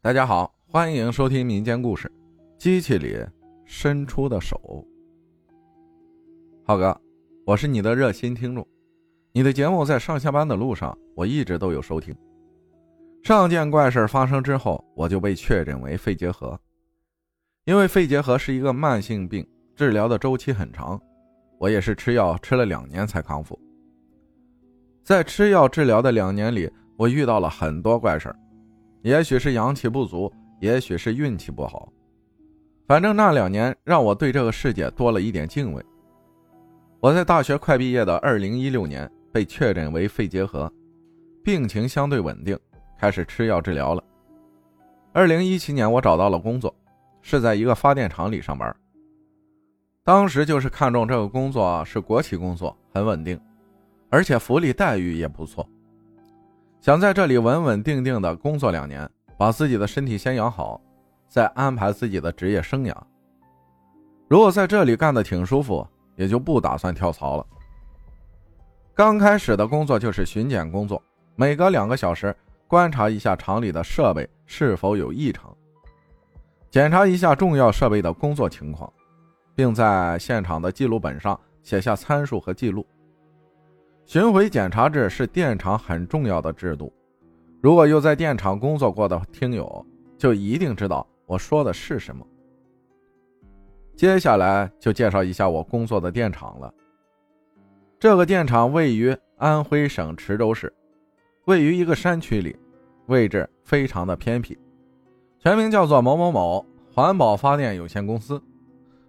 大家好，欢迎收听民间故事《机器里伸出的手》。浩哥，我是你的热心听众，你的节目在上下班的路上，我一直都有收听。上件怪事发生之后，我就被确诊为肺结核。因为肺结核是一个慢性病，治疗的周期很长，我也是吃药吃了两年才康复。在吃药治疗的两年里，我遇到了很多怪事儿。也许是阳气不足，也许是运气不好，反正那两年让我对这个世界多了一点敬畏。我在大学快毕业的二零一六年被确诊为肺结核，病情相对稳定，开始吃药治疗了。二零一七年我找到了工作，是在一个发电厂里上班。当时就是看中这个工作是国企工作，很稳定，而且福利待遇也不错。想在这里稳稳定定的工作两年，把自己的身体先养好，再安排自己的职业生涯。如果在这里干的挺舒服，也就不打算跳槽了。刚开始的工作就是巡检工作，每隔两个小时观察一下厂里的设备是否有异常，检查一下重要设备的工作情况，并在现场的记录本上写下参数和记录。巡回检查制是电厂很重要的制度，如果有在电厂工作过的听友，就一定知道我说的是什么。接下来就介绍一下我工作的电厂了。这个电厂位于安徽省池州市，位于一个山区里，位置非常的偏僻，全名叫做某某某环保发电有限公司。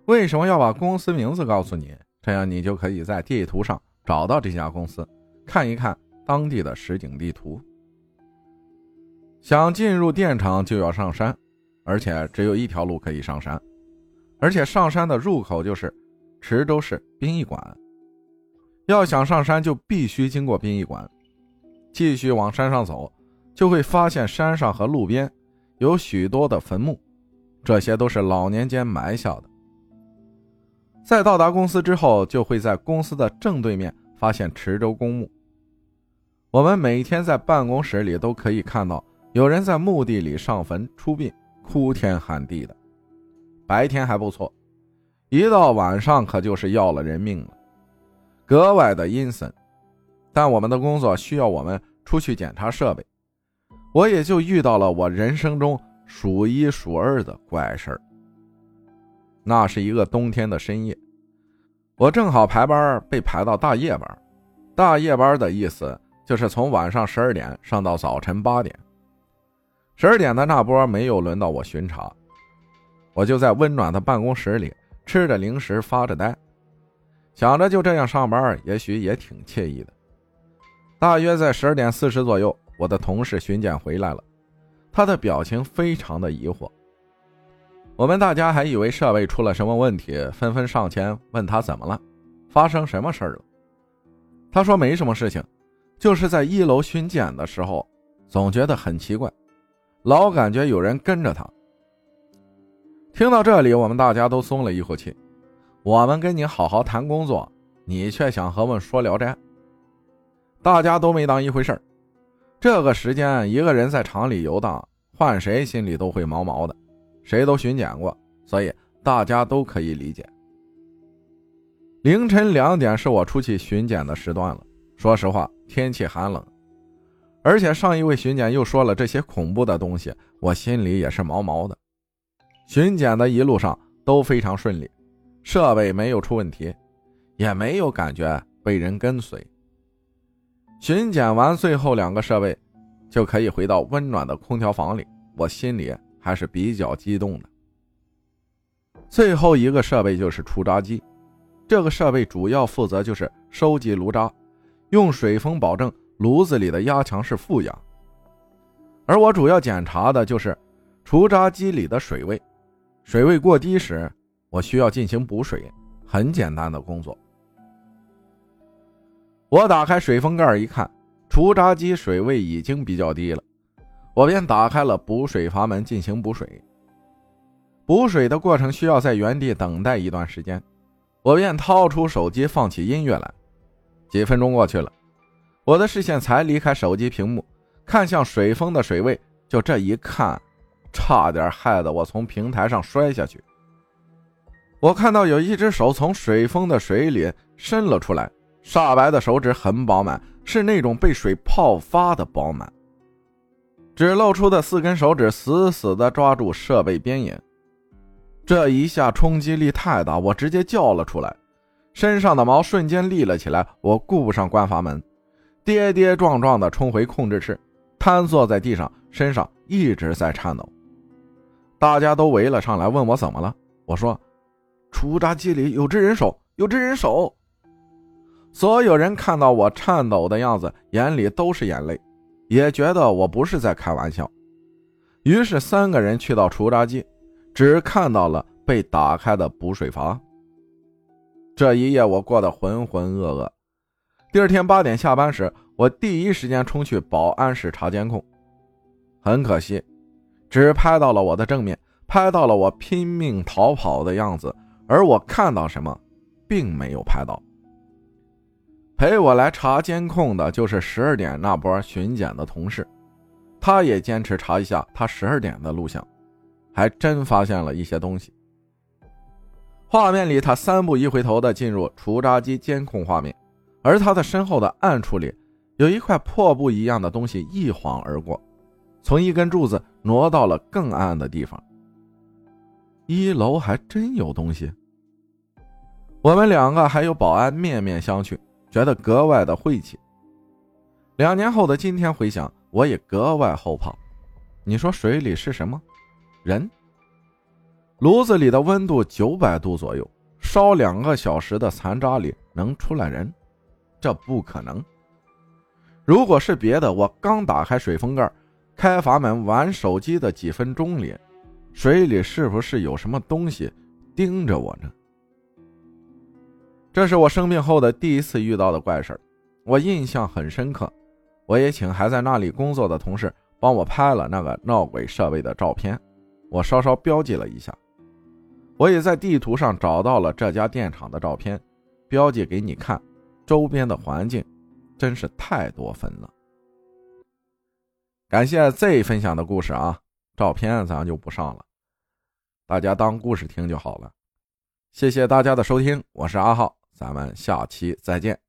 为什么要把公司名字告诉你？这样你就可以在地图上。找到这家公司，看一看当地的实景地图。想进入电厂就要上山，而且只有一条路可以上山，而且上山的入口就是池州市殡仪馆。要想上山，就必须经过殡仪馆，继续往山上走，就会发现山上和路边有许多的坟墓，这些都是老年间埋下的。在到达公司之后，就会在公司的正对面发现池州公墓。我们每天在办公室里都可以看到有人在墓地里上坟出殡，哭天喊地的。白天还不错，一到晚上可就是要了人命了，格外的阴森。但我们的工作需要我们出去检查设备，我也就遇到了我人生中数一数二的怪事儿。那是一个冬天的深夜，我正好排班，被排到大夜班。大夜班的意思就是从晚上十二点上到早晨八点。十二点的那波没有轮到我巡查，我就在温暖的办公室里吃着零食发着呆，想着就这样上班，也许也挺惬意的。大约在十二点四十左右，我的同事巡检回来了，他的表情非常的疑惑。我们大家还以为设备出了什么问题，纷纷上前问他怎么了，发生什么事了。他说没什么事情，就是在一楼巡检的时候，总觉得很奇怪，老感觉有人跟着他。听到这里，我们大家都松了一口气。我们跟你好好谈工作，你却想和我们说聊斋，大家都没当一回事这个时间，一个人在厂里游荡，换谁心里都会毛毛的。谁都巡检过，所以大家都可以理解。凌晨两点是我出去巡检的时段了。说实话，天气寒冷，而且上一位巡检又说了这些恐怖的东西，我心里也是毛毛的。巡检的一路上都非常顺利，设备没有出问题，也没有感觉被人跟随。巡检完最后两个设备，就可以回到温暖的空调房里，我心里。还是比较激动的。最后一个设备就是除渣机，这个设备主要负责就是收集炉渣，用水封保证炉子里的压强是负压。而我主要检查的就是除渣机里的水位，水位过低时，我需要进行补水，很简单的工作。我打开水封盖一看，除渣机水位已经比较低了。我便打开了补水阀门进行补水。补水的过程需要在原地等待一段时间，我便掏出手机放起音乐来。几分钟过去了，我的视线才离开手机屏幕，看向水封的水位，就这一看，差点害得我从平台上摔下去。我看到有一只手从水封的水里伸了出来，煞白的手指很饱满，是那种被水泡发的饱满。只露出的四根手指死死地抓住设备边沿，这一下冲击力太大，我直接叫了出来，身上的毛瞬间立了起来。我顾不上关阀门，跌跌撞撞地冲回控制室，瘫坐在地上，身上一直在颤抖。大家都围了上来，问我怎么了。我说：“除渣机里有只人手，有只人手。”所有人看到我颤抖的样子，眼里都是眼泪。也觉得我不是在开玩笑，于是三个人去到除渣机，只看到了被打开的补水阀。这一夜我过得浑浑噩噩。第二天八点下班时，我第一时间冲去保安室查监控，很可惜，只拍到了我的正面，拍到了我拼命逃跑的样子，而我看到什么，并没有拍到。陪我来查监控的就是十二点那波巡检的同事，他也坚持查一下他十二点的录像，还真发现了一些东西。画面里，他三步一回头的进入除渣机监控画面，而他的身后的暗处里，有一块破布一样的东西一晃而过，从一根柱子挪到了更暗的地方。一楼还真有东西。我们两个还有保安面面相觑。觉得格外的晦气。两年后的今天回想，我也格外后怕。你说水里是什么？人？炉子里的温度九百度左右，烧两个小时的残渣里能出来人？这不可能。如果是别的，我刚打开水封盖，开阀门玩手机的几分钟里，水里是不是有什么东西盯着我呢？这是我生病后的第一次遇到的怪事我印象很深刻。我也请还在那里工作的同事帮我拍了那个闹鬼设备的照片，我稍稍标记了一下。我也在地图上找到了这家电厂的照片，标记给你看。周边的环境真是太多分了。感谢 Z 分享的故事啊，照片咱就不上了，大家当故事听就好了。谢谢大家的收听，我是阿浩。咱们下期再见。